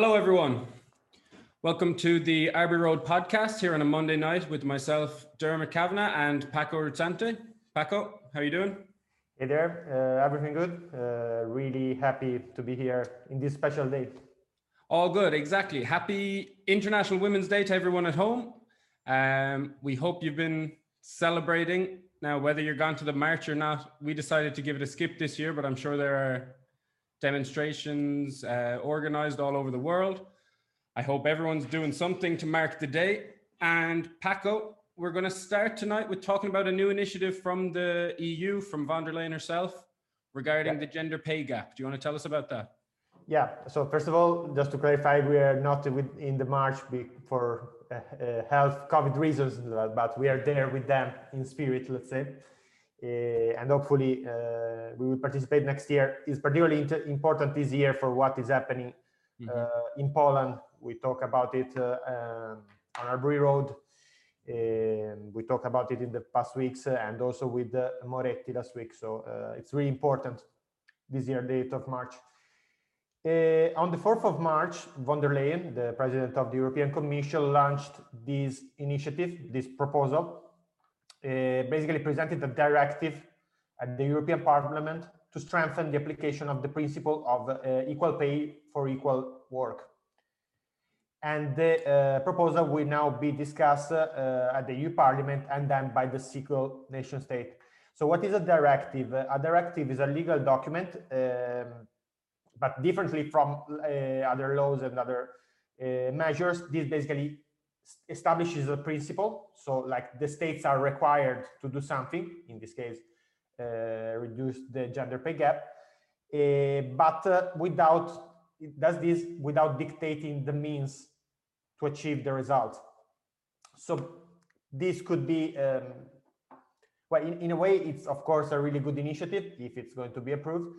Hello, everyone. Welcome to the Arbury Road podcast here on a Monday night with myself, Dermot Kavanagh, and Paco Ruzzante. Paco, how are you doing? Hey there, uh, everything good? Uh, really happy to be here in this special day. All good, exactly. Happy International Women's Day to everyone at home. Um, we hope you've been celebrating. Now, whether you're gone to the march or not, we decided to give it a skip this year, but I'm sure there are demonstrations uh, organized all over the world. I hope everyone's doing something to mark the day. And Paco, we're going to start tonight with talking about a new initiative from the EU, from von der Leyen herself, regarding Yeah. the gender pay gap. Do you want to tell us about that? Yeah, so first of all, just to clarify, we are not in the march for uh, uh, health COVID reasons, but we are there with them in spirit, let's say. Uh, and hopefully uh, we will participate next year. It's particularly important this year for what is happening Mhm. uh, in Poland. We talk about it uh, um, on Arbury Road. Um, we talked about it in the past weeks uh, and also with uh, Moretti last week. So uh, it's really important this year, the 8th of March. Uh, on the 4th of March, von der Leyen, the president of the European Commission, launched this initiative, this proposal, basically presented a directive at the European Parliament to strengthen the application of the principle of uh, equal pay for equal work. And the uh, proposal will now be discussed uh, at the EU Parliament and then by the single nation state. So what is a directive? A directive is a legal document um, but differently from uh, other laws and other uh, measures, this basically establishes a principle. So, like the states are required to do something, in this case, uh, reduce the gender pay gap, uh, but uh, without it does this without dictating the means to achieve the result. So, this could be. Um, well, in, in a way, it's of course a really good initiative if it's going to be approved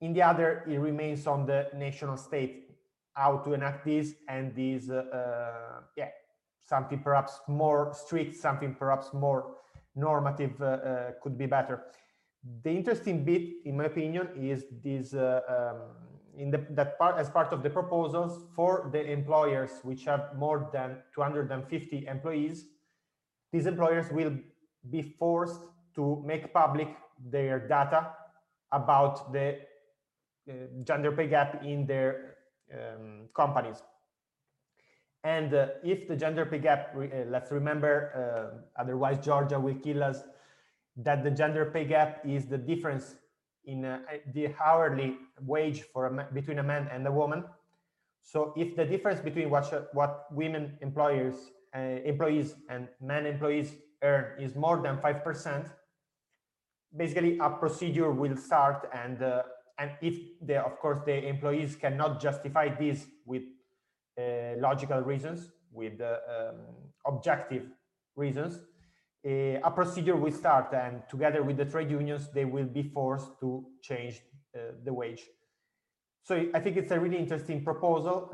in the other, it remains on the national state how to enact this, and this, uh, uh, yeah, something perhaps more strict, something perhaps more normative uh, uh, could be better. The interesting bit, in my opinion, is this uh, um, in the, that part as part of the proposals for the employers which have more than 250 employees. These employers will be forced to make public their data about the uh, gender pay gap in their um, companies. And uh, if the gender pay gap, uh, let's remember, uh, otherwise Georgia will kill us, that the gender pay gap is the difference in uh, the hourly wage for a between a man and a woman. So if the difference between what what women employers uh, employees and men employees earn is more than five percent, basically a procedure will start and uh, and if the of course the employees cannot justify this with logical reasons with uh, um, objective reasons. Uh, a procedure will start and together with the trade unions they will be forced to change uh, the wage. So i think it's a really interesting proposal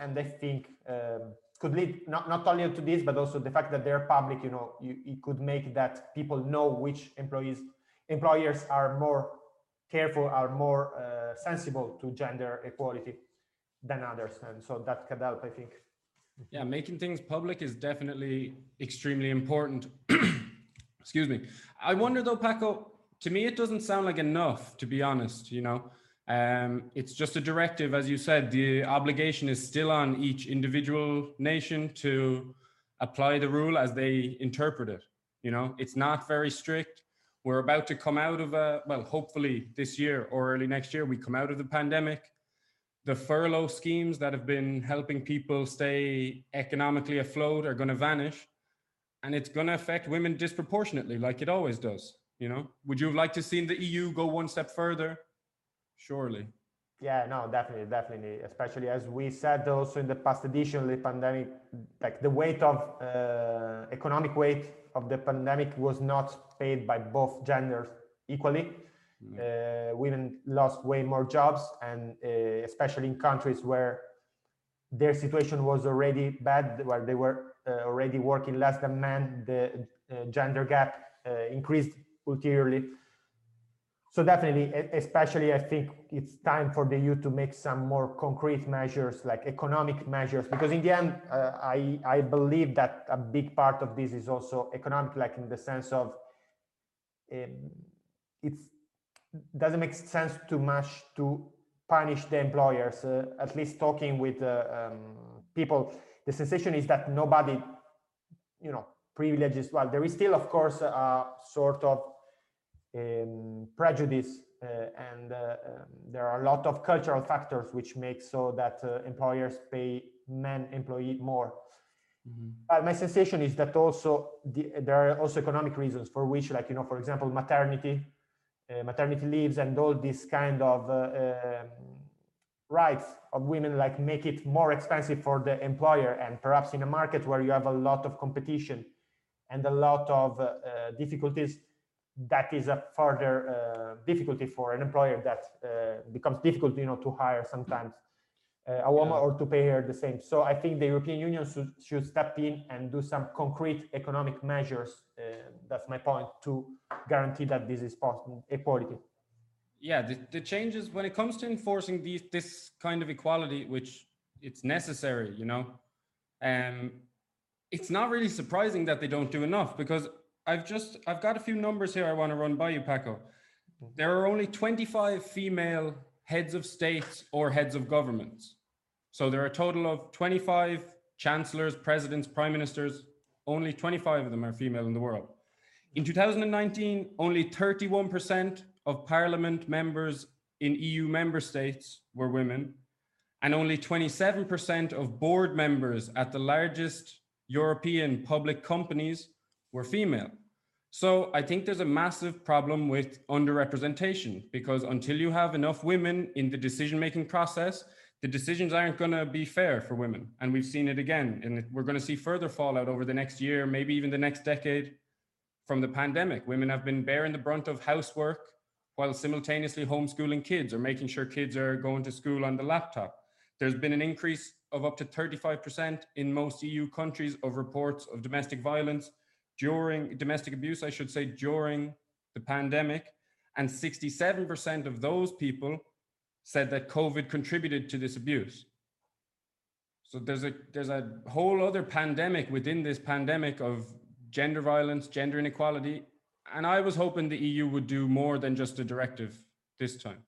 and i think um, could lead not, not only to this but also the fact that they're public you know you, it could make that people know which employees employers are more careful, are more uh, sensible to gender equality than others. And so that could help, I think. Yeah, making things public is definitely extremely important. Excuse me. I wonder though, Paco, to me, it doesn't sound like enough, to be honest. You know, um, it's just a directive, as you said, the obligation is still on each individual nation to apply the rule as they interpret it. You know, it's not very strict. We're about to come out of a, well, hopefully this year or early next year, we come out of the pandemic the furlough schemes that have been helping people stay economically afloat are going to vanish and it's going to affect women disproportionately like it always does you know would you have liked to seen the eu go one step further surely Yeah, no, definitely, definitely. Especially as we said also in the past edition the pandemic, like the weight of uh, economic weight of the pandemic was not paid by both genders equally. Uh, women lost way more jobs, and uh, especially in countries where their situation was already bad, where they were uh, already working less than men, the uh, gender gap uh, increased ulteriorly. so definitely, especially, I think it's time for the EU to make some more concrete measures, like economic measures, because in the end, uh, I I believe that a big part of this is also economic, like in the sense of um, it's doesn't make sense too much to punish the employers. Uh, at least talking with uh, um, people, the sensation is that nobody, you know, privileges. Well, there is still, of course, a sort of um, prejudice, uh, and uh, um, there are a lot of cultural factors which make so that uh, employers pay men employee more. Mhm. But my sensation is that also the, there are also economic reasons for which, like you know, for example, maternity, uh, maternity leaves, and all these kind of uh, um, rights of women, like make it more expensive for the employer, and perhaps in a market where you have a lot of competition and a lot of uh, difficulties, that is a further difficulty for an employer that becomes difficult, you know, to hire sometimes uh, a woman Yeah. or to pay her the same. So I think the European Union should, should step in and do some concrete economic measures. Uh, that's my point to guarantee that this is possible, equality. yeah the, the changes when it comes to enforcing these this kind of equality which it's necessary you know um it's not really surprising that they don't do enough because i've just i've got a few numbers here i want to run by you paco there are only 25 female heads of states or heads of governments. So there are a total of 25 chancellors presidents prime ministers. Only 25 of them are female in the world. In 2019, only 31% of parliament members in EU member states were women, and only 27% of board members at the largest European public companies were female. So I think there's a massive problem with underrepresentation because until you have enough women in the decision making process, the decisions aren't going to be fair for women. And we've seen it again. And we're going to see further fallout over the next year, maybe even the next decade from the pandemic. Women have been bearing the brunt of housework while simultaneously homeschooling kids or making sure kids are going to school on the laptop. There's been an increase of up to 35% in most EU countries of reports of domestic violence during domestic abuse, I should say, during the pandemic. And 67% of those people said that COVID contributed to this abuse. So there's a there's a whole other pandemic within this pandemic of gender violence, gender inequality, and I was hoping the EU would do more than just a directive this time.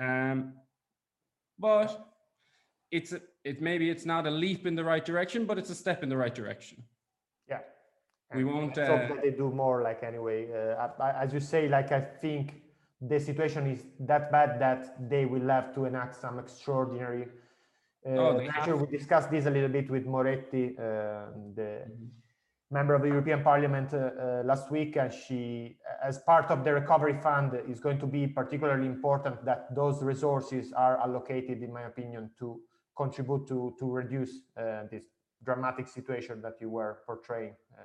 Um, but it's a, it maybe it's not a leap in the right direction, but it's a step in the right direction. We won't, let's hope uh, that they do more. Like anyway, uh, as you say, like I think the situation is that bad that they will have to enact some extraordinary. Uh, Oh, measure. We discussed this a little bit with Moretti, uh, the member of the European Parliament uh, uh, last week, and she, as part of the recovery fund, is going to be particularly important that those resources are allocated, in my opinion, to contribute to to reduce uh, this dramatic situation that you were portraying. Uh,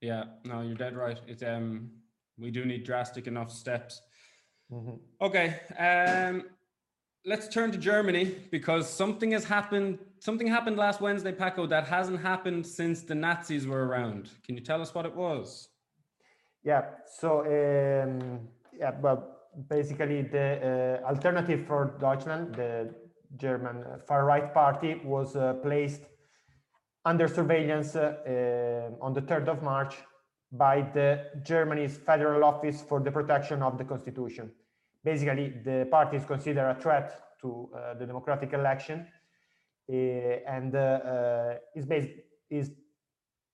Yeah, no, you're dead right. It's um, we do need drastic enough steps. mhm. Okay, um, let's turn to Germany because something has happened. Something happened last Wednesday, Paco, that hasn't happened since the Nazis were around. Can you tell us what it was? Yeah. So um, yeah, well, basically the uh, alternative for Deutschland, the German uh, far right party, was uh, placed under surveillance uh, on the 3rd of March by the Germany's Federal Office for the Protection of the Constitution. Basically, the party is considered a threat to uh, the democratic election uh, and uh, uh, is based is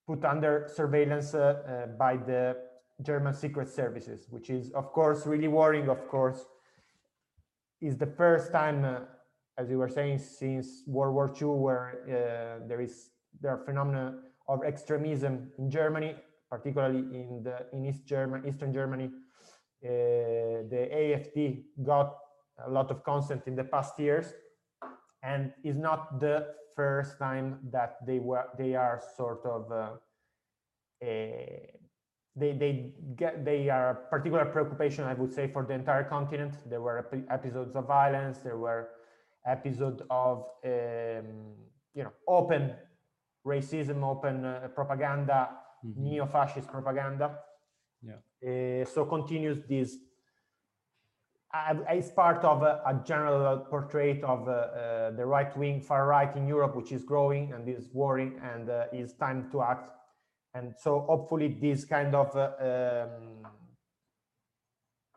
put under surveillance uh, by the German secret services, which is, of course, really worrying. Of course, is the first time, as you were saying, since World War II, where there is there are phenomena of extremism in Germany, particularly in the in East German, Eastern Germany. Uh, the AFD got a lot of consent in the past years, and is not the first time that they were they are sort of uh, eh, they they get they are a particular preoccupation i would say for the entire continent there were epi- episodes of violence there were episodes of um, you know open racism open uh, propaganda Mhm. neo-fascist propaganda Yeah. Uh, so continues this it's part of a, a general portrait of uh, uh, the right wing, far right in Europe, which is growing and is worrying, and uh, it's time to act. And so, hopefully, this kind of uh, um,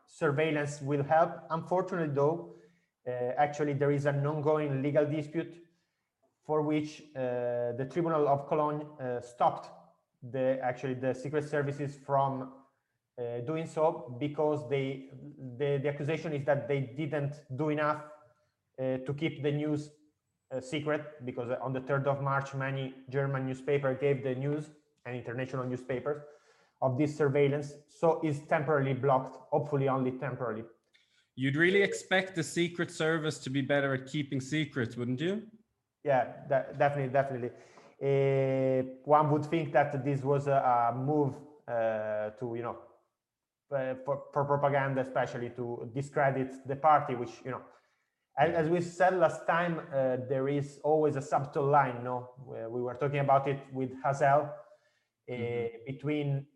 surveillance will help. Unfortunately, though, uh, actually, there is an ongoing legal dispute for which uh, the Tribunal of Cologne uh, stopped the actually the secret services from uh, doing so because they the, the accusation is that they didn't do enough uh, to keep the news uh, secret because on the 3rd of March many German newspaper gave the news and international newspapers of this surveillance so it's temporarily blocked hopefully only temporarily You'd really expect the Secret Service to be better at keeping secrets, wouldn't you? Yeah de- definitely definitely. Uh, one would think that this was a, a move uh, to you know uh, for, for propaganda especially to discredit the party which you know as, as we said last time uh, there is always a subtle line no? We were talking about it with hazel uh, Mhm. between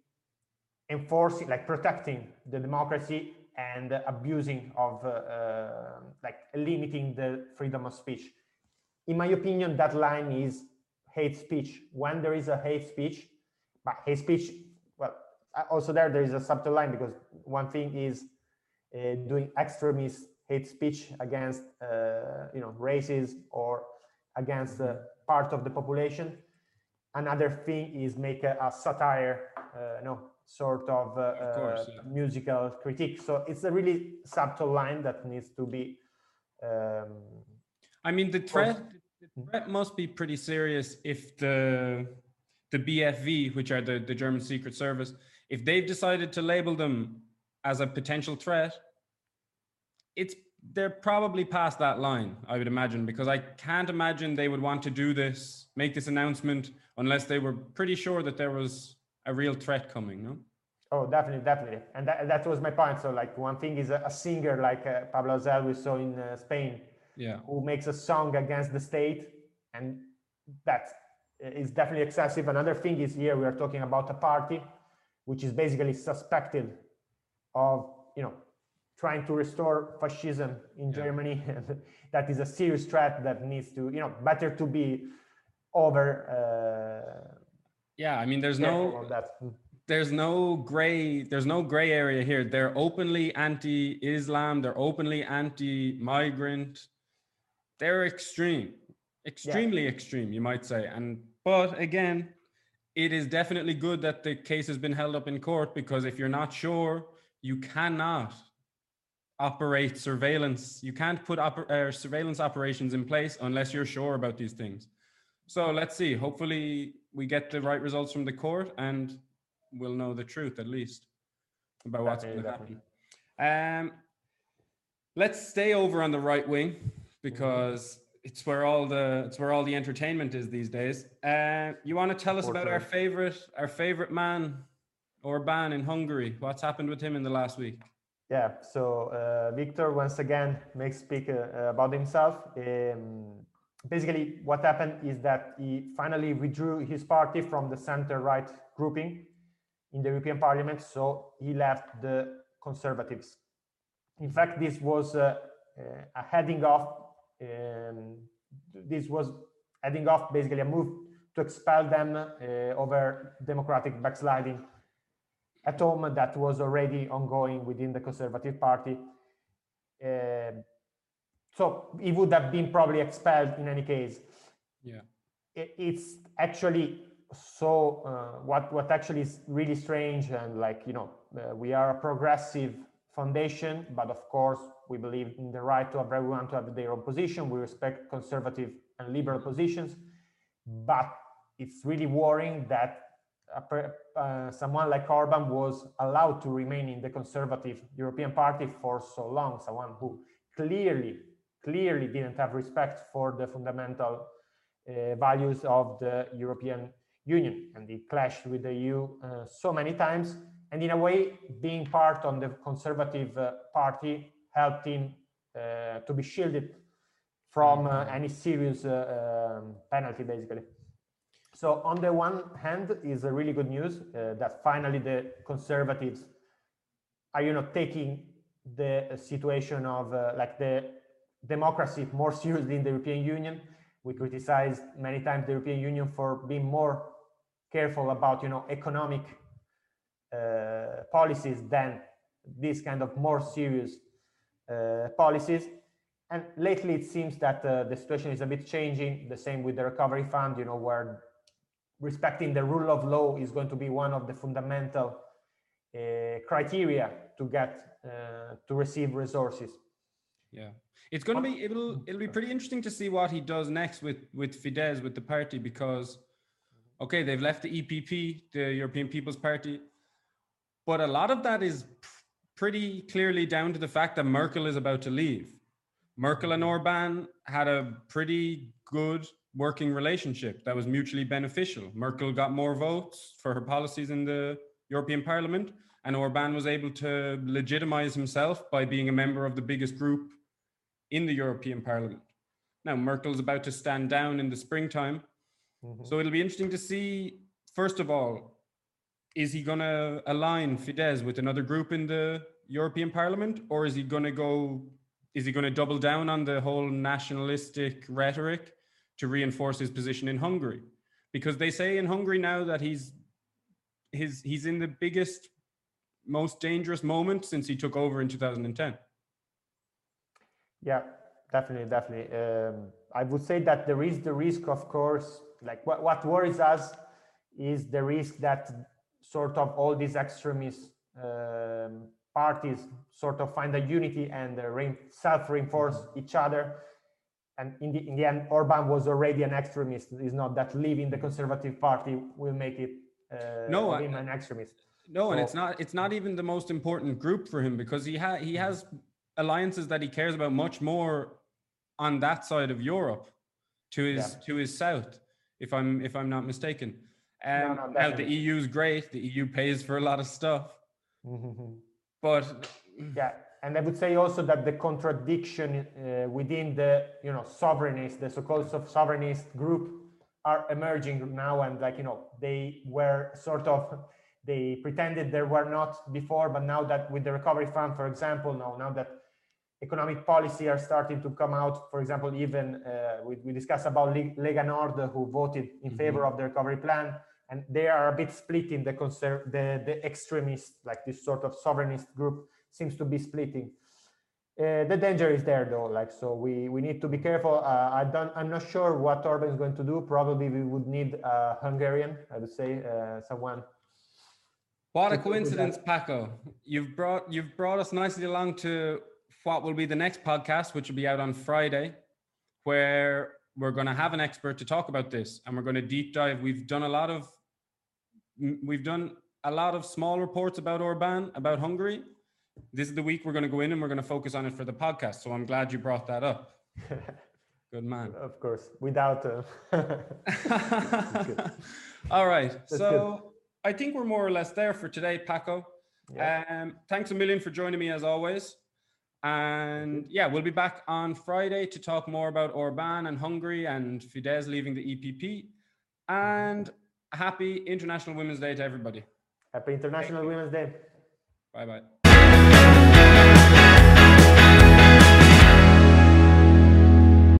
enforcing like protecting the democracy and abusing of uh, uh, like limiting the freedom of speech in my opinion, that line is hate speech. When there is a hate speech, but hate speech, well, uh, also there there is a subtle line because one thing is uh, doing extremist hate speech against uh, you know races or against uh, part of the population. Another thing is make a, a satire, uh, no sort of, uh, Of course, yeah. musical critique. So it's a really subtle line that needs to be. Um, I mean, the threat, the Mhm. threat must be pretty serious if the the BFV, which are the, the German Secret Service, if they've decided to label them as a potential threat, it's they're probably past that line, I would imagine, because I can't imagine they would want to do this, make this announcement, unless they were pretty sure that there was a real threat coming. No. Oh, definitely, definitely, and that, that was my point. So, like, one thing is a, a singer like uh, Pablo Hasél we saw in uh, Spain, Yeah. who makes a song against the state, and that is definitely excessive. Another thing is here we are talking about a party which is basically suspected of, you know, trying to restore fascism in Yeah. Germany, that is a serious threat that needs to, you know, better to be over. Uh, Yeah. I mean, there's no that. there's no gray there's no gray area here they're openly anti-islam they're openly anti-migrant they're extreme extremely extreme you might say. And but again it is definitely good that the case has been held up in court because if you're not sure you cannot operate surveillance. You can't put oper- uh, surveillance operations in place unless you're sure about these things. So let's see. Hopefully we get the right results from the court and we'll know the truth at least about what's going to happen. Um, let's stay over on the right wing because it's where all the it's where all the entertainment is these days. Uh, you want to tell us about our favorite our favorite man Orban in Hungary? What's happened with him in the last week? Yeah, so uh, Viktor once again makes speak uh, about himself. Um, basically, what happened is that he finally withdrew his party from the center-right grouping in the European Parliament, so he left the Conservatives. In fact, this was uh, uh, a heading off. Um, this was heading off basically a move to expel them uh, over democratic backsliding at home that was already ongoing within the Conservative Party. Um, so he would have been probably expelled in any case. Yeah. I- It's actually so uh, what what actually is really strange and like you know uh, we are a progressive foundation, but of course we believe in the right to have everyone to have their own position. We respect conservative and liberal positions, but it's really worrying that uh, someone like Orban was allowed to remain in the conservative European Party for so long. Someone who clearly, clearly didn't have respect for the fundamental uh, values of the European Union, and he clashed with the EU uh, so many times. And in a way, being part on the Conservative uh, Party helped him uh, to be shielded from uh, any serious uh, um, penalty, basically. So on the one hand, is a really good news that finally the conservatives are, you know, taking the situation of like the democracy more seriously in the European Union. We criticized many times the European Union for being more careful about you know economic uh, policies than this kind of more serious policies. And lately, it seems that uh, the situation is a bit changing. The same with the recovery fund, you know, where respecting the rule of law is going to be one of the fundamental uh, criteria to get uh, to receive resources. Yeah, it's going to be it'll it'll be pretty interesting to see what he does next with with Fidesz with the party because okay they've left the EPP the European People's Party, but a lot of that is pretty clearly down to the fact that Merkel is about to leave. Merkel and Orban had a pretty good working relationship that was mutually beneficial. Merkel got more votes for her policies in the European Parliament, and Orban was able to legitimize himself by being a member of the biggest group in the European Parliament. Now, Merkel's about to stand down in the springtime. Mm-hmm. So it'll be interesting to see, first of all, is he going to align Fidesz with another group in the European Parliament, or is he going to go? Is he going to double down on the whole nationalistic rhetoric to reinforce his position in Hungary? Because they say in Hungary now that he's his he's in the biggest, most dangerous moment since he took over in 2010. Yeah, definitely, definitely. Um, I would say that there is the risk, of course. Like what, what worries us is the risk that sort of all these extremist um, parties sort of find a unity and uh, re- self-reinforce mm-hmm. each other. And in the, in the end, Orban was already an extremist. It's not that leaving the Conservative Party will make it uh, no, him an extremist. No, so, and it's not. It's not even the most important group for him because he has he mm-hmm. has alliances that he cares about much more on that side of Europe to his yeah. to his south. If I'm if I'm not mistaken. Um, no, no, now the EU is great. The EU pays for a lot of stuff. Mm-hmm. But yeah, and I would say also that the contradiction uh, within the you know sovereignist, the so-called sovereignist group, are emerging now, and like you know they were sort of they pretended there were not before, but now that with the recovery fund, for example, now now that economic policy are starting to come out. For example, even uh, we, we discussed about Lega Nord, who voted in mm-hmm. favor of the recovery plan. And they are a bit split in the conser- the the extremist like this sort of sovereignist group seems to be splitting. Uh, the danger is there though like so we we need to be careful. Uh, i don't i'm not sure what orban is going to do. Probably we would need a hungarian i would say uh, someone what a coincidence paco. You've brought you've brought us nicely along to what will be the next podcast which will be out on friday where we're going to have an expert to talk about this and we're going to deep dive. We've done a lot of we've done a lot of small reports about orban about hungary. This is the week we're going to go in and we're going to focus on it for the podcast so i'm glad you brought that up. Good man. Of course without uh... all right That's so good. i think we're more or less there for today paco. Yeah. um, thanks a million for joining me as always and yeah, we'll be back on Friday to talk more about Orban and Hungary and Fidesz leaving the EPP. And happy International Women's Day to everybody. Happy International Women's Day. Bye bye.